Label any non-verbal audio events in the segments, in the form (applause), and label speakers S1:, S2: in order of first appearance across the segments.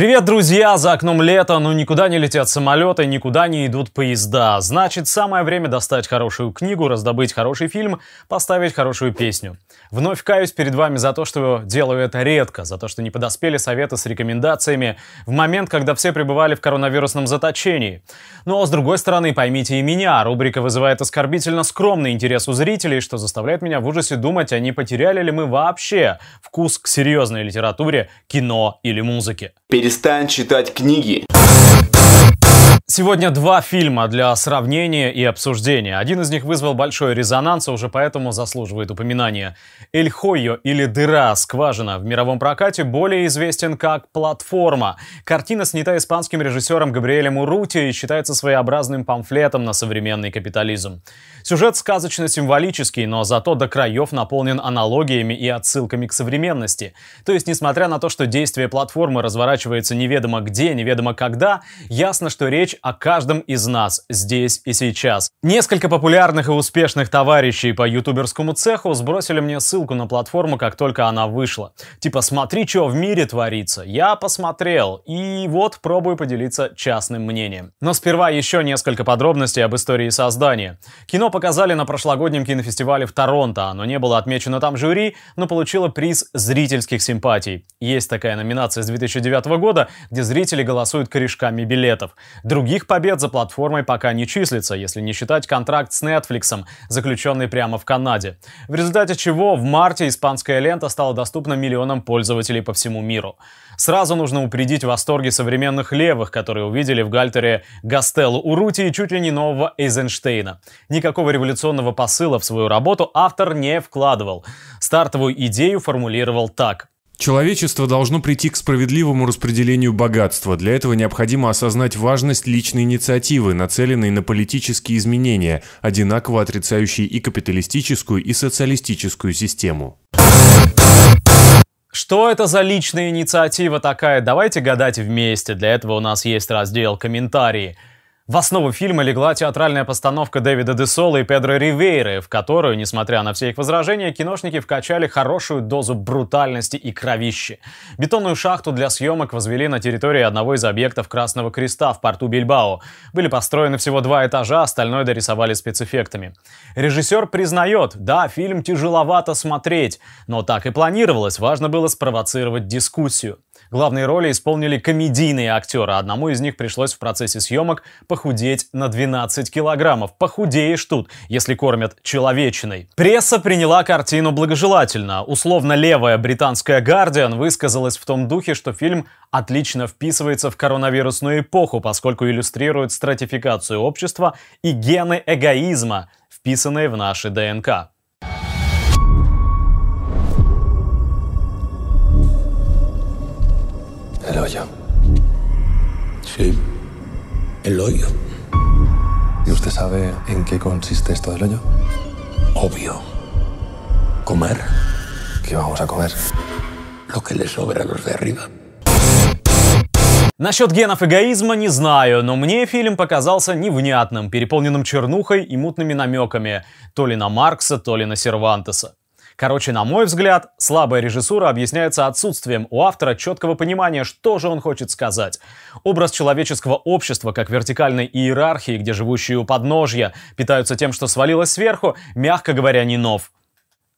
S1: Привет, друзья! За окном лето, но никуда не летят самолеты, никуда не идут поезда. Значит, самое время достать хорошую книгу, раздобыть хороший фильм, поставить хорошую песню. Вновь каюсь перед вами за то, что делаю это редко, за то, что не подоспели советы с рекомендациями в момент, когда все пребывали в коронавирусном заточении. Но, с другой стороны, поймите и меня, рубрика вызывает оскорбительно скромный интерес у зрителей, что заставляет меня в ужасе думать, а не потеряли ли мы вообще вкус к серьезной литературе, кино или музыке.
S2: Перестань читать книги.
S1: Сегодня два фильма для сравнения и обсуждения. Один из них вызвал большой резонанс, и уже поэтому заслуживает упоминания. «Эль Хойо» или «Дыра. Скважина» в мировом прокате более известен как «Платформа». Картина снята испанским режиссером Габриэлем Урути и считается своеобразным памфлетом на современный капитализм. Сюжет сказочно-символический, но зато до краев наполнен аналогиями и отсылками к современности. То есть, несмотря на то, что действие платформы разворачивается неведомо где, неведомо когда, ясно, что речь о каждом из нас здесь и сейчас. Несколько популярных и успешных товарищей по ютуберскому цеху сбросили мне ссылку на платформу, как только она вышла. Типа, смотри, что в мире творится. Я посмотрел, и вот пробую поделиться частным мнением. Но сперва еще несколько подробностей об истории создания. Кино показали на прошлогоднем кинофестивале в Торонто. Оно не было отмечено там жюри, но получило приз зрительских симпатий. Есть такая номинация с 2009 года, где зрители голосуют корешками билетов. Другие Других побед за платформой пока не числится, если не считать контракт с Netflix, заключенный прямо в Канаде. В результате чего в марте испанская лента стала доступна миллионам пользователей по всему миру. Сразу нужно упредить восторги современных левых, которые увидели в Гальтере Гастеллу Урути и чуть ли не нового Эйзенштейна. Никакого революционного посыла в свою работу автор не вкладывал. Стартовую идею формулировал так.
S3: Человечество должно прийти к справедливому распределению богатства. Для этого необходимо осознать важность личной инициативы, нацеленной на политические изменения, одинаково отрицающие и капиталистическую, и социалистическую систему.
S1: Что это за личная инициатива такая? Давайте гадать вместе. Для этого у нас есть раздел «Комментарии». В основу фильма легла театральная постановка Дэвида Десола и Педро Ривейры, в которую, несмотря на все их возражения, киношники вкачали хорошую дозу брутальности и кровищи. Бетонную шахту для съемок возвели на территории одного из объектов Красного Креста в порту Бильбао. Были построены всего два этажа, остальное дорисовали спецэффектами. Режиссер признает, да, фильм тяжеловато смотреть, но так и планировалось, важно было спровоцировать дискуссию. Главные роли исполнили комедийные актеры. Одному из них пришлось в процессе съемок похудеть на 12 килограммов. Похудеешь тут, если кормят человечиной. Пресса приняла картину благожелательно. Условно левая британская «Гардиан» высказалась в том духе, что фильм отлично вписывается в коронавирусную эпоху, поскольку иллюстрирует стратификацию общества и гены эгоизма, вписанные в наши ДНК.
S4: El hoyo.
S5: ¿Y usted sabe en qué consiste esto del hoyo?
S4: Obvio. Comer
S5: ¿Qué vamos a comer?
S4: lo que le sobra a los de arriba.
S1: Насчет генов эгоизма не знаю, но мне фильм показался невнятным, переполненным чернухой и мутными намеками то ли на Маркса, то ли на Сервантеса. Короче, на мой взгляд, слабая режиссура объясняется отсутствием у автора четкого понимания, что же он хочет сказать. Образ человеческого общества как вертикальной иерархии, где живущие у подножья питаются тем, что свалилось сверху, мягко говоря, не нов.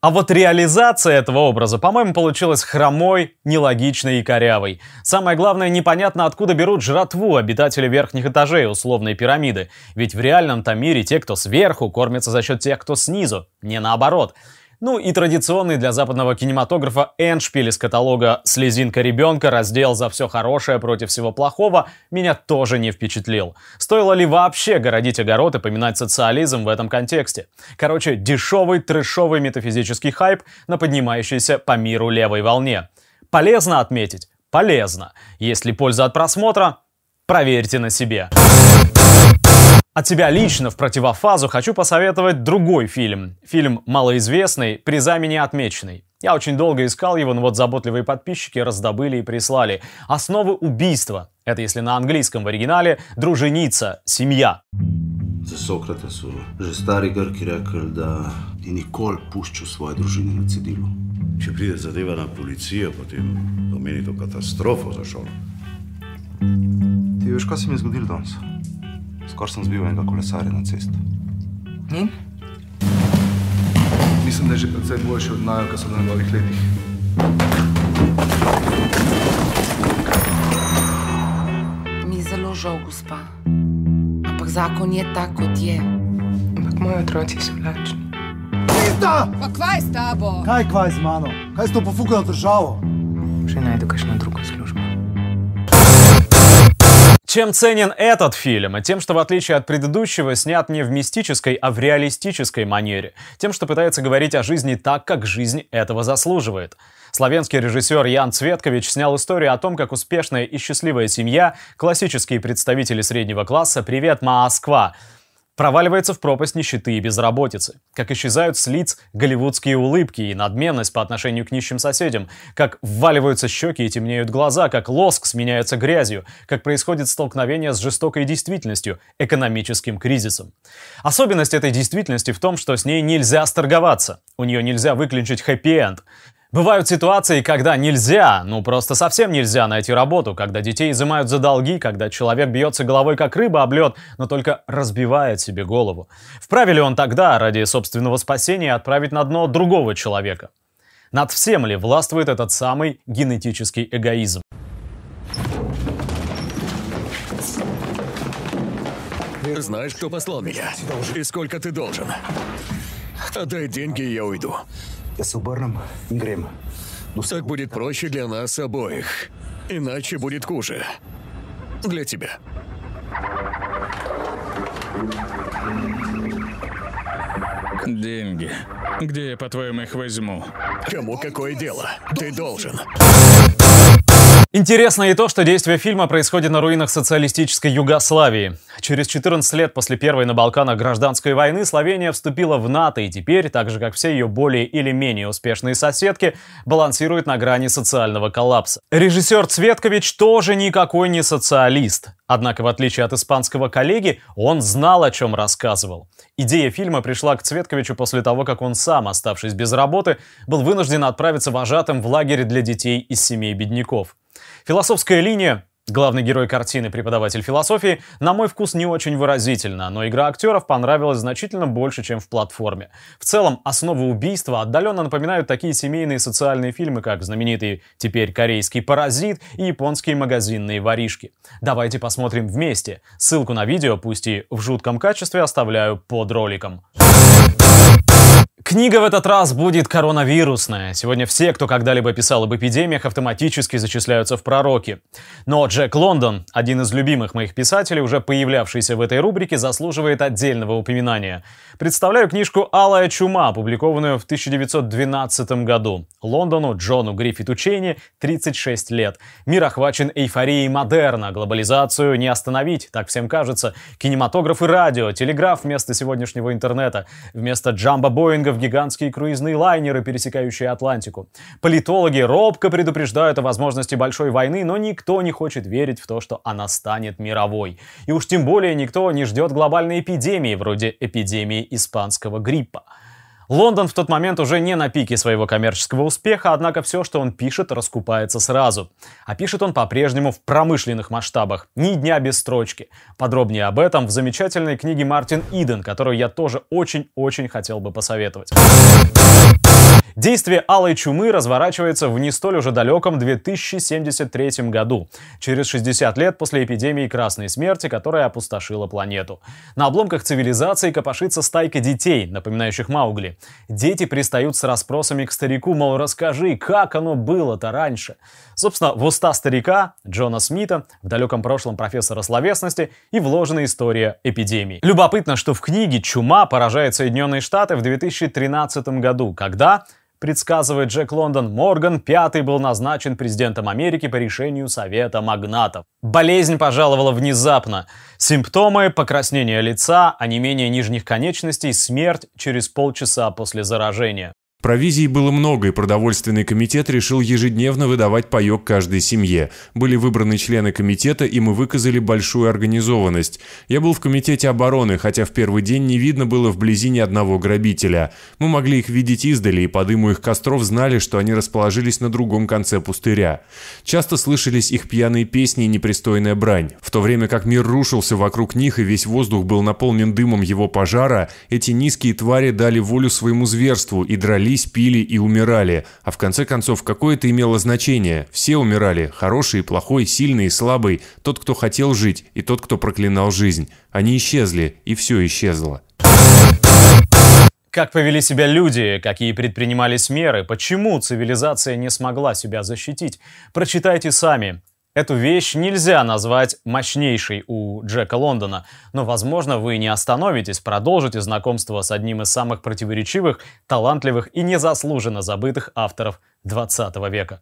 S1: А вот реализация этого образа, по-моему, получилась хромой, нелогичной и корявой. Самое главное, непонятно, откуда берут жратву обитатели верхних этажей условной пирамиды. Ведь в реальном-то мире те, кто сверху, кормятся за счет тех, кто снизу, не наоборот. Ну и традиционный для западного кинематографа эндшпиль из каталога «Слезинка ребенка», раздел «За все хорошее против всего плохого» меня тоже не впечатлил. Стоило ли вообще городить огород и поминать социализм в этом контексте? Короче, дешевый трэшовый метафизический хайп на поднимающейся по миру левой волне. Полезно отметить? Полезно. Есть ли польза от просмотра? Проверьте на себе. От себя лично в противофазу хочу посоветовать другой фильм. Фильм малоизвестный, призами не отмеченный. Я очень долго искал его, но вот заботливые подписчики раздобыли и прислали. Основы убийства. Это если на английском в оригинале друженица, семья.
S6: За Sokratesу že stari Grki rekli, da ni nikoli puščal svoje družine na cedilu.
S7: Če pride zadeva na policijo, potem pomeni to katastrofo za šolo.
S6: Ti veš, kaj se mi je zgodilo danes? Skoraj sem zbil enega kolesarja na cesti.
S7: In?
S6: Mislim, da je že precej boljši od najo, ki so na njegovih letih.
S7: Mi je zelo žal, gospa. Ampak zakon je tak, kot je.
S8: Ampak moji otroci so lačni.
S7: Pa kvaj s tabo?
S9: Kaj kvaj z mano? Kaj s to pofukano državo?
S8: Še najdu kakšno drugo
S1: Чем ценен этот фильм? Тем, что в отличие от предыдущего, снят не в мистической, а в реалистической манере. Тем, что пытается говорить о жизни так, как жизнь этого заслуживает. Славянский режиссер Ян Цветкович снял историю о том, как успешная и счастливая семья, классические представители среднего класса «Привет, Москва!» Проваливается в пропасть нищеты и безработицы, как исчезают с лиц голливудские улыбки и надменность по отношению к нищим соседям, как вваливаются щеки и темнеют глаза, как лоск сменяется грязью, как происходит столкновение с жестокой действительностью, экономическим кризисом. Особенность этой действительности в том, что с ней нельзя сторговаться, у нее нельзя выключить хэппи-энд. Бывают ситуации, когда нельзя, ну просто совсем нельзя найти работу, когда детей изымают за долги, когда человек бьется головой как рыба об лед, но только разбивает себе голову. Вправе ли он тогда ради собственного спасения отправить на дно другого человека? Над всем ли властвует этот самый генетический эгоизм?
S10: Знаешь, кто послал меня? И сколько ты должен? Отдай деньги, и я уйду.
S4: Се обърнем и грем.
S10: Так будет проще для нас обоих. Иначе будет хуже. Для тебя.
S11: Деньги. Где я, по-твоему, их возьму?
S10: Кому какое дело? Ты должен.
S1: Интересно и то, что действие фильма происходит на руинах социалистической Югославии. Через 14 лет после первой на Балканах гражданской войны Словения вступила в НАТО и теперь, так же как все ее более или менее успешные соседки, балансирует на грани социального коллапса. Режиссер Цветкович тоже никакой не социалист. Однако, в отличие от испанского коллеги, он знал, о чем рассказывал. Идея фильма пришла к Цветковичу после того, как он сам, оставшись без работы, был вынужден отправиться вожатым в лагерь для детей из семей бедняков. Философская линия Главный герой картины, преподаватель философии, на мой вкус не очень выразительна, но игра актеров понравилась значительно больше, чем в платформе. В целом, основы убийства отдаленно напоминают такие семейные социальные фильмы, как знаменитый теперь корейский «Паразит» и японские магазинные воришки. Давайте посмотрим вместе. Ссылку на видео, пусть и в жутком качестве, оставляю под роликом. Книга в этот раз будет коронавирусная. Сегодня все, кто когда-либо писал об эпидемиях, автоматически зачисляются в пророки. Но Джек Лондон, один из любимых моих писателей, уже появлявшийся в этой рубрике, заслуживает отдельного упоминания. Представляю книжку «Алая чума», опубликованную в 1912 году. Лондону Джону Гриффиту Чейни 36 лет. Мир охвачен эйфорией модерна, глобализацию не остановить, так всем кажется. Кинематограф и радио, телеграф вместо сегодняшнего интернета, вместо джамбо Боингов гигантские круизные лайнеры, пересекающие Атлантику. Политологи робко предупреждают о возможности большой войны, но никто не хочет верить в то, что она станет мировой. И уж тем более никто не ждет глобальной эпидемии, вроде эпидемии испанского гриппа. Лондон в тот момент уже не на пике своего коммерческого успеха, однако все, что он пишет, раскупается сразу. А пишет он по-прежнему в промышленных масштабах, ни дня без строчки. Подробнее об этом в замечательной книге Мартин Иден, которую я тоже очень-очень хотел бы посоветовать. Действие Алой Чумы разворачивается в не столь уже далеком 2073 году, через 60 лет после эпидемии Красной Смерти, которая опустошила планету. На обломках цивилизации копошится стайка детей, напоминающих Маугли. Дети пристают с расспросами к старику, мол, расскажи, как оно было-то раньше. Собственно, в уста старика, Джона Смита, в далеком прошлом профессора словесности, и вложена история эпидемии. Любопытно, что в книге «Чума» поражает Соединенные Штаты в 2013 году, когда предсказывает Джек Лондон, Морган пятый был назначен президентом Америки по решению Совета магнатов. Болезнь пожаловала внезапно. Симптомы – покраснение лица, онемение нижних конечностей, смерть через полчаса после заражения.
S3: Провизии было много, и продовольственный комитет решил ежедневно выдавать паек каждой семье. Были выбраны члены комитета, и мы выказали большую организованность. Я был в комитете обороны, хотя в первый день не видно было вблизи ни одного грабителя. Мы могли их видеть издали, и по дыму их костров знали, что они расположились на другом конце пустыря. Часто слышались их пьяные песни и непристойная брань. В то время как мир рушился вокруг них, и весь воздух был наполнен дымом его пожара, эти низкие твари дали волю своему зверству и дрались дрались, пили и умирали. А в конце концов, какое это имело значение? Все умирали. Хороший и плохой, сильный и слабый. Тот, кто хотел жить, и тот, кто проклинал жизнь. Они исчезли, и все исчезло.
S1: Как повели себя люди, какие предпринимались меры, почему цивилизация не смогла себя защитить, прочитайте сами. Эту вещь нельзя назвать мощнейшей у Джека Лондона, но, возможно, вы не остановитесь, продолжите знакомство с одним из самых противоречивых, талантливых и незаслуженно забытых авторов 20 века.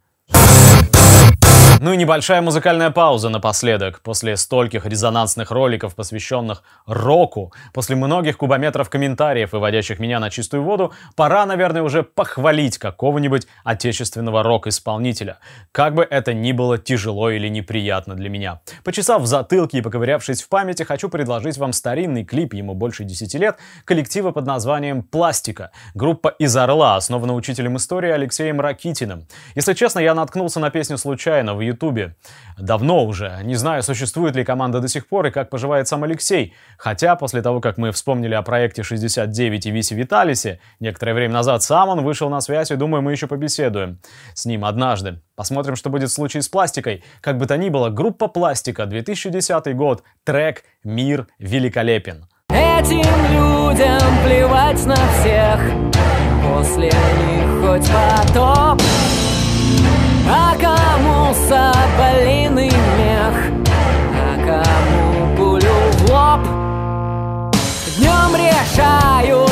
S1: (laughs) Ну и небольшая музыкальная пауза напоследок. После стольких резонансных роликов, посвященных року, после многих кубометров комментариев, выводящих меня на чистую воду, пора, наверное, уже похвалить какого-нибудь отечественного рок-исполнителя. Как бы это ни было тяжело или неприятно для меня. Почесав в затылке и поковырявшись в памяти, хочу предложить вам старинный клип, ему больше 10 лет, коллектива под названием «Пластика». Группа из Орла, основана учителем истории Алексеем Ракитиным. Если честно, я наткнулся на песню случайно в Ютубе. Давно уже. Не знаю, существует ли команда до сих пор и как поживает сам Алексей. Хотя после того, как мы вспомнили о проекте 69 и Висе Виталисе, некоторое время назад сам он вышел на связь и думаю, мы еще побеседуем с ним однажды. Посмотрим, что будет в случае с пластикой. Как бы то ни было, группа «Пластика», 2010 год, трек «Мир великолепен».
S12: Этим людям плевать на всех После них хоть потоп а кому соболиный мех А кому пулю в лоб? Днем решают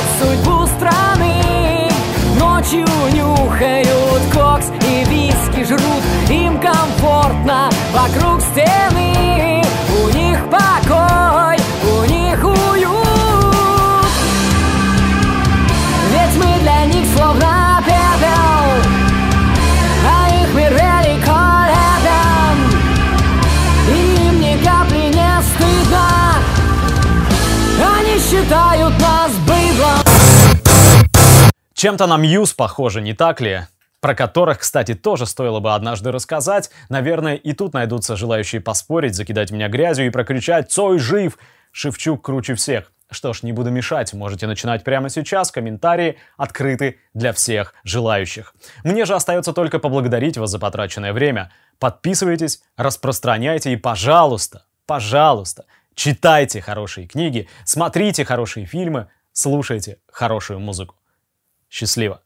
S1: Чем-то на Мьюз похоже, не так ли? про которых, кстати, тоже стоило бы однажды рассказать. Наверное, и тут найдутся желающие поспорить, закидать меня грязью и прокричать «Цой жив!» Шевчук круче всех. Что ж, не буду мешать, можете начинать прямо сейчас, комментарии открыты для всех желающих. Мне же остается только поблагодарить вас за потраченное время. Подписывайтесь, распространяйте и, пожалуйста, пожалуйста, читайте хорошие книги, смотрите хорошие фильмы, слушайте хорошую музыку. Счастливо!